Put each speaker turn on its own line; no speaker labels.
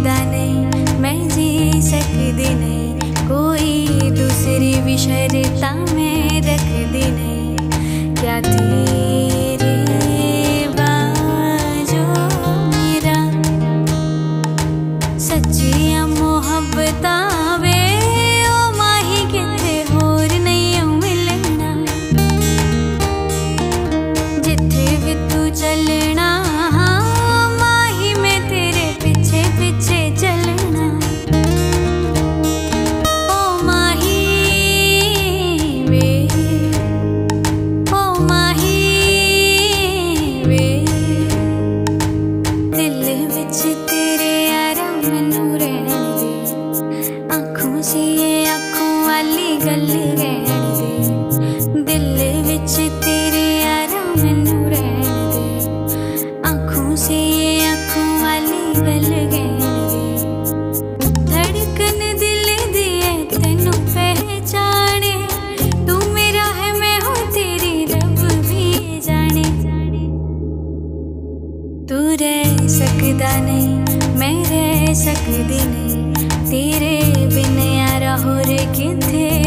नहीं मैं जी सकती नहीं। कोई दूसरी विषयता में अखों वाली गली रहन दिल विच तेरे यार मैनू से ये वाली गल रहन धड़कन दिल दिए तेनू पहचाने। तू मेरा है, मैं हूँ तेरी रब भी जाने। तू रह सकता नहीं, मैं रह सकती नहीं। तेरे बिन यार हो रे किथे?